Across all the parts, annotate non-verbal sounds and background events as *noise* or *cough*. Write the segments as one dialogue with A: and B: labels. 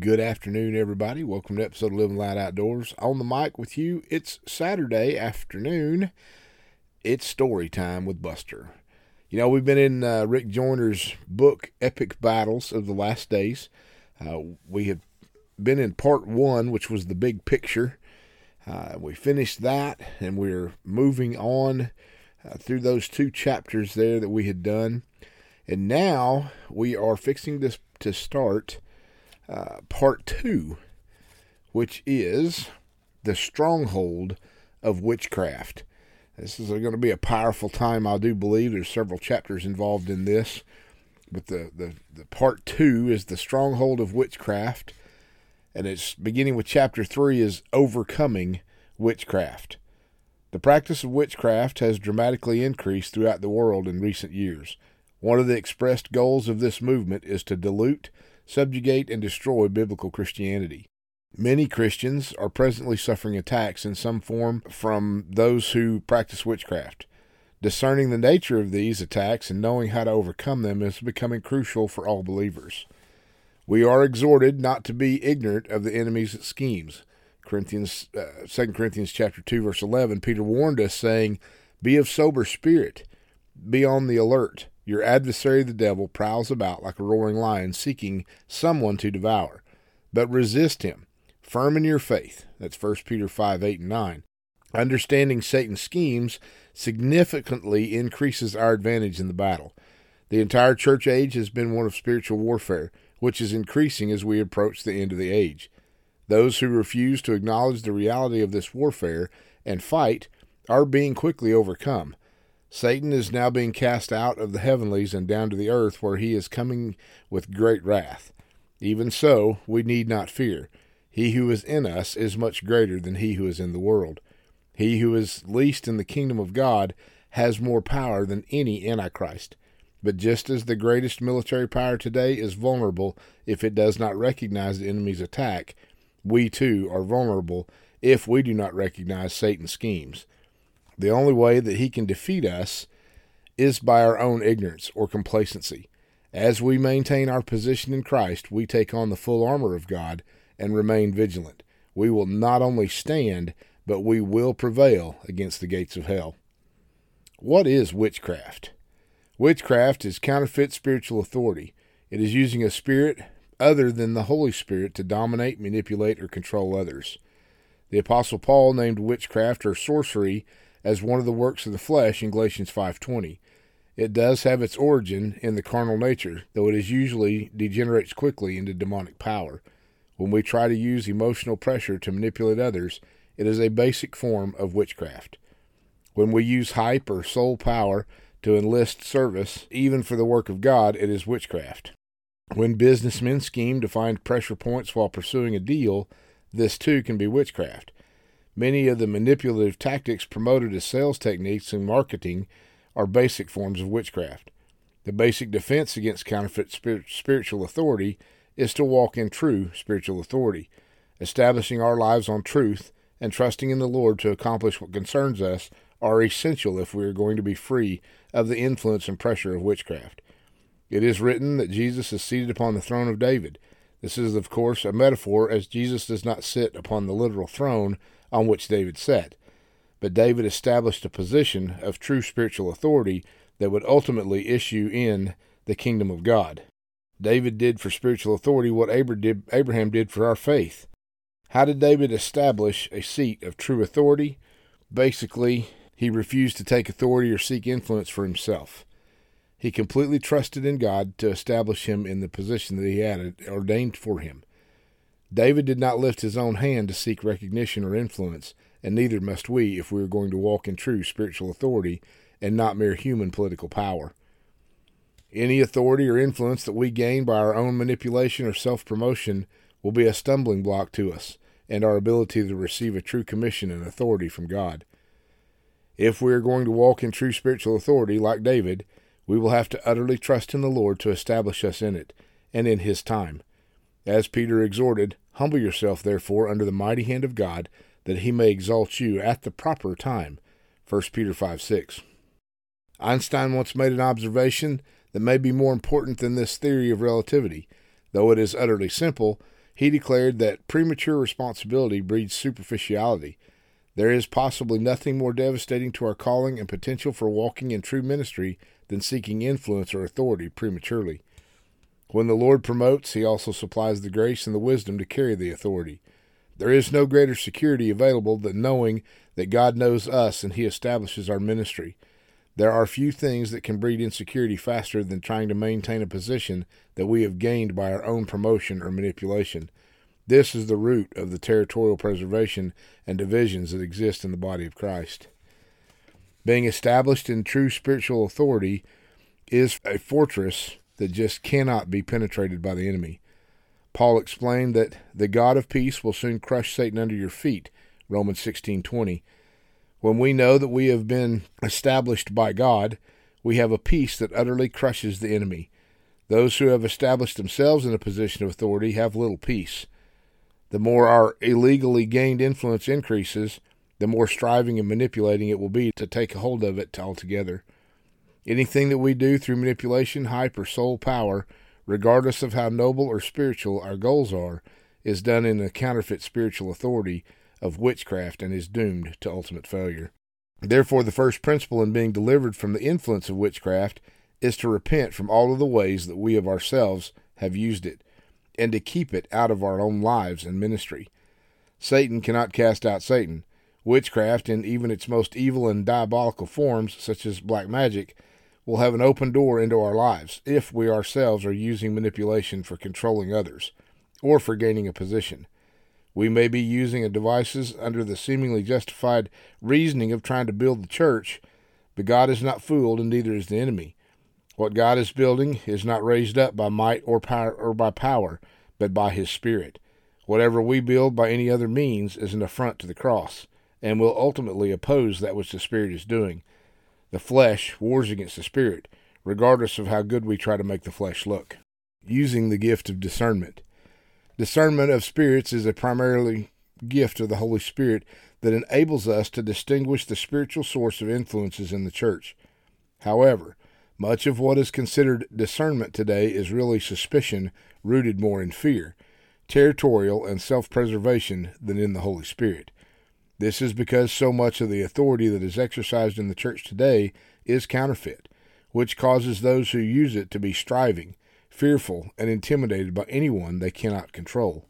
A: Good afternoon, everybody. Welcome to episode of Living Light Outdoors. On the mic with you, it's Saturday afternoon. It's story time with Buster. You know, we've been in uh, Rick Joyner's book, Epic Battles of the Last Days. Uh, we have been in part one, which was the big picture. Uh, we finished that, and we're moving on uh, through those two chapters there that we had done. And now we are fixing this to start uh, part two, which is the stronghold of witchcraft. This is going to be a powerful time, I do believe. There's several chapters involved in this, but the, the, the part two is the stronghold of witchcraft, and it's beginning with chapter three is overcoming witchcraft. The practice of witchcraft has dramatically increased throughout the world in recent years. One of the expressed goals of this movement is to dilute subjugate, and destroy biblical Christianity. Many Christians are presently suffering attacks in some form from those who practice witchcraft. Discerning the nature of these attacks and knowing how to overcome them is becoming crucial for all believers. We are exhorted not to be ignorant of the enemy's schemes. Corinthians, uh, 2 Corinthians chapter 2, verse 11, Peter warned us, saying, Be of sober spirit, be on the alert. Your adversary, the devil, prowls about like a roaring lion, seeking someone to devour. But resist him, firm in your faith. That's 1 Peter 5 8 and 9. Understanding Satan's schemes significantly increases our advantage in the battle. The entire church age has been one of spiritual warfare, which is increasing as we approach the end of the age. Those who refuse to acknowledge the reality of this warfare and fight are being quickly overcome. Satan is now being cast out of the heavenlies and down to the earth, where he is coming with great wrath. Even so, we need not fear. He who is in us is much greater than he who is in the world. He who is least in the kingdom of God has more power than any Antichrist. But just as the greatest military power today is vulnerable if it does not recognize the enemy's attack, we too are vulnerable if we do not recognize Satan's schemes. The only way that he can defeat us is by our own ignorance or complacency. As we maintain our position in Christ, we take on the full armor of God and remain vigilant. We will not only stand, but we will prevail against the gates of hell. What is witchcraft? Witchcraft is counterfeit spiritual authority. It is using a spirit other than the Holy Spirit to dominate, manipulate, or control others. The Apostle Paul named witchcraft or sorcery as one of the works of the flesh in Galatians 5:20. It does have its origin in the carnal nature, though it is usually degenerates quickly into demonic power. When we try to use emotional pressure to manipulate others, it is a basic form of witchcraft. When we use hype or soul power to enlist service, even for the work of God, it is witchcraft. When businessmen scheme to find pressure points while pursuing a deal, this too can be witchcraft. Many of the manipulative tactics promoted as sales techniques in marketing are basic forms of witchcraft. The basic defense against counterfeit spiritual authority is to walk in true spiritual authority, establishing our lives on truth and trusting in the Lord to accomplish what concerns us are essential if we are going to be free of the influence and pressure of witchcraft. It is written that Jesus is seated upon the throne of David. This is, of course, a metaphor, as Jesus does not sit upon the literal throne on which David sat. But David established a position of true spiritual authority that would ultimately issue in the kingdom of God. David did for spiritual authority what Abraham did for our faith. How did David establish a seat of true authority? Basically, he refused to take authority or seek influence for himself. He completely trusted in God to establish him in the position that he had ordained for him. David did not lift his own hand to seek recognition or influence, and neither must we if we are going to walk in true spiritual authority and not mere human political power. Any authority or influence that we gain by our own manipulation or self promotion will be a stumbling block to us and our ability to receive a true commission and authority from God. If we are going to walk in true spiritual authority, like David, we will have to utterly trust in the Lord to establish us in it, and in His time. As Peter exhorted, Humble yourself, therefore, under the mighty hand of God, that he may exalt you at the proper time. 1 Peter 5 6. Einstein once made an observation that may be more important than this theory of relativity. Though it is utterly simple, he declared that premature responsibility breeds superficiality. There is possibly nothing more devastating to our calling and potential for walking in true ministry than seeking influence or authority prematurely. When the Lord promotes, he also supplies the grace and the wisdom to carry the authority. There is no greater security available than knowing that God knows us and he establishes our ministry. There are few things that can breed insecurity faster than trying to maintain a position that we have gained by our own promotion or manipulation. This is the root of the territorial preservation and divisions that exist in the body of Christ. Being established in true spiritual authority is a fortress that just cannot be penetrated by the enemy. Paul explained that the God of peace will soon crush Satan under your feet, Romans 16:20. When we know that we have been established by God, we have a peace that utterly crushes the enemy. Those who have established themselves in a position of authority have little peace. The more our illegally gained influence increases, the more striving and manipulating it will be to take hold of it altogether. Anything that we do through manipulation, hype, or soul power, regardless of how noble or spiritual our goals are, is done in the counterfeit spiritual authority of witchcraft and is doomed to ultimate failure. Therefore, the first principle in being delivered from the influence of witchcraft is to repent from all of the ways that we of ourselves have used it, and to keep it out of our own lives and ministry. Satan cannot cast out Satan. Witchcraft, in even its most evil and diabolical forms, such as black magic, will have an open door into our lives if we ourselves are using manipulation for controlling others or for gaining a position. We may be using devices under the seemingly justified reasoning of trying to build the church, but God is not fooled, and neither is the enemy. What God is building is not raised up by might or power or by power, but by his spirit. Whatever we build by any other means is an affront to the cross, and will ultimately oppose that which the Spirit is doing. The flesh wars against the Spirit, regardless of how good we try to make the flesh look. Using the gift of discernment. Discernment of spirits is a primarily gift of the Holy Spirit that enables us to distinguish the spiritual source of influences in the church. However, much of what is considered discernment today is really suspicion rooted more in fear, territorial, and self preservation than in the Holy Spirit. This is because so much of the authority that is exercised in the church today is counterfeit, which causes those who use it to be striving, fearful, and intimidated by anyone they cannot control.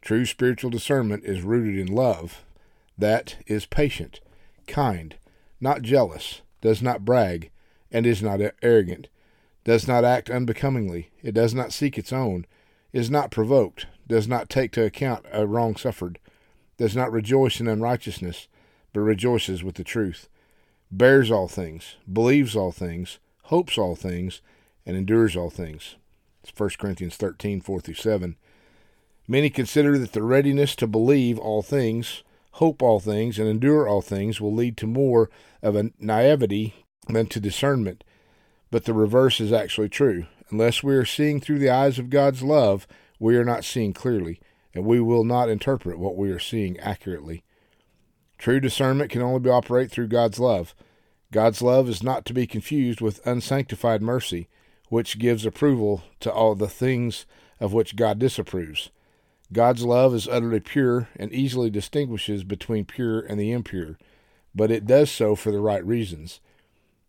A: True spiritual discernment is rooted in love, that is patient, kind, not jealous, does not brag, and is not arrogant, does not act unbecomingly, it does not seek its own, is not provoked, does not take to account a wrong suffered, does not rejoice in unrighteousness, but rejoices with the truth, bears all things, believes all things, hopes all things, and endures all things. It's 1 Corinthians 13, 4 through 7. Many consider that the readiness to believe all things, hope all things, and endure all things will lead to more of a naivety than to discernment. But the reverse is actually true. Unless we are seeing through the eyes of God's love, we are not seeing clearly, and we will not interpret what we are seeing accurately. True discernment can only be operate through God's love. God's love is not to be confused with unsanctified mercy, which gives approval to all the things of which God disapproves. God's love is utterly pure and easily distinguishes between pure and the impure, but it does so for the right reasons.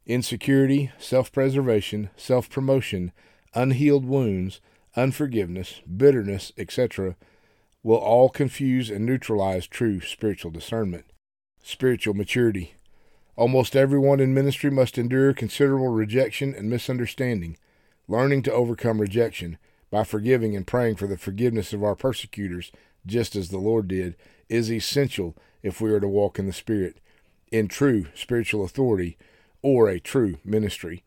A: Insecurity, self preservation, self promotion, unhealed wounds, unforgiveness, bitterness, etc., will all confuse and neutralize true spiritual discernment. Spiritual maturity. Almost everyone in ministry must endure considerable rejection and misunderstanding. Learning to overcome rejection by forgiving and praying for the forgiveness of our persecutors, just as the Lord did, is essential if we are to walk in the Spirit, in true spiritual authority, or a true ministry.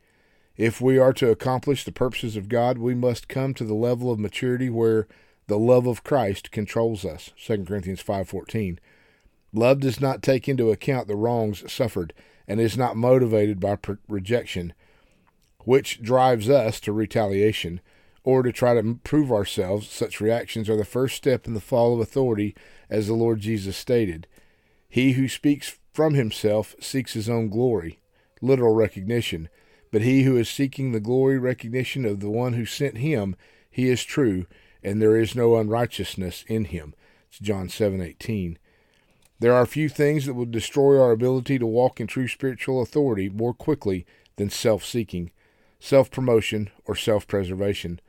A: If we are to accomplish the purposes of God, we must come to the level of maturity where the love of Christ controls us. 2 Corinthians 5:14. Love does not take into account the wrongs suffered and is not motivated by rejection which drives us to retaliation or to try to prove ourselves, such reactions are the first step in the fall of authority, as the Lord Jesus stated. He who speaks from himself seeks his own glory, literal recognition, but he who is seeking the glory recognition of the one who sent him, he is true, and there is no unrighteousness in him. It's John 7:18. There are few things that will destroy our ability to walk in true spiritual authority more quickly than self-seeking, self-promotion, or self-preservation.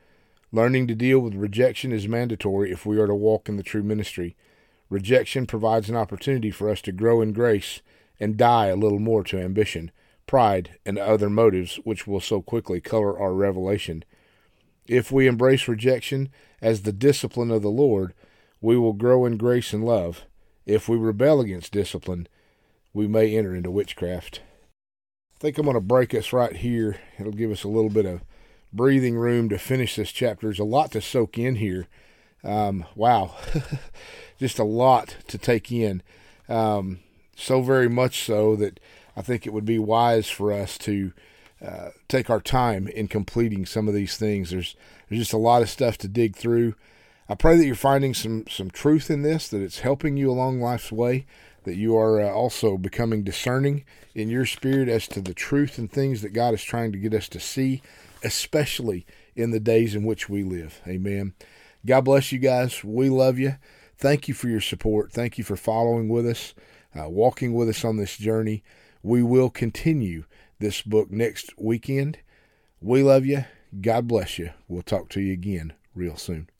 A: Learning to deal with rejection is mandatory if we are to walk in the true ministry. Rejection provides an opportunity for us to grow in grace and die a little more to ambition, pride, and other motives which will so quickly color our revelation. If we embrace rejection as the discipline of the Lord, we will grow in grace and love. If we rebel against discipline, we may enter into witchcraft. I think I'm going to break us right here. It'll give us a little bit of breathing room to finish this chapter. There's a lot to soak in here. Um, wow, *laughs* just a lot to take in. Um, so very much so that I think it would be wise for us to uh, take our time in completing some of these things. There's there's just a lot of stuff to dig through. I pray that you're finding some some truth in this, that it's helping you along life's way, that you are uh, also becoming discerning in your spirit as to the truth and things that God is trying to get us to see, especially in the days in which we live. Amen. God bless you guys. We love you. Thank you for your support. Thank you for following with us, uh, walking with us on this journey. We will continue this book next weekend. We love you. God bless you. We'll talk to you again real soon.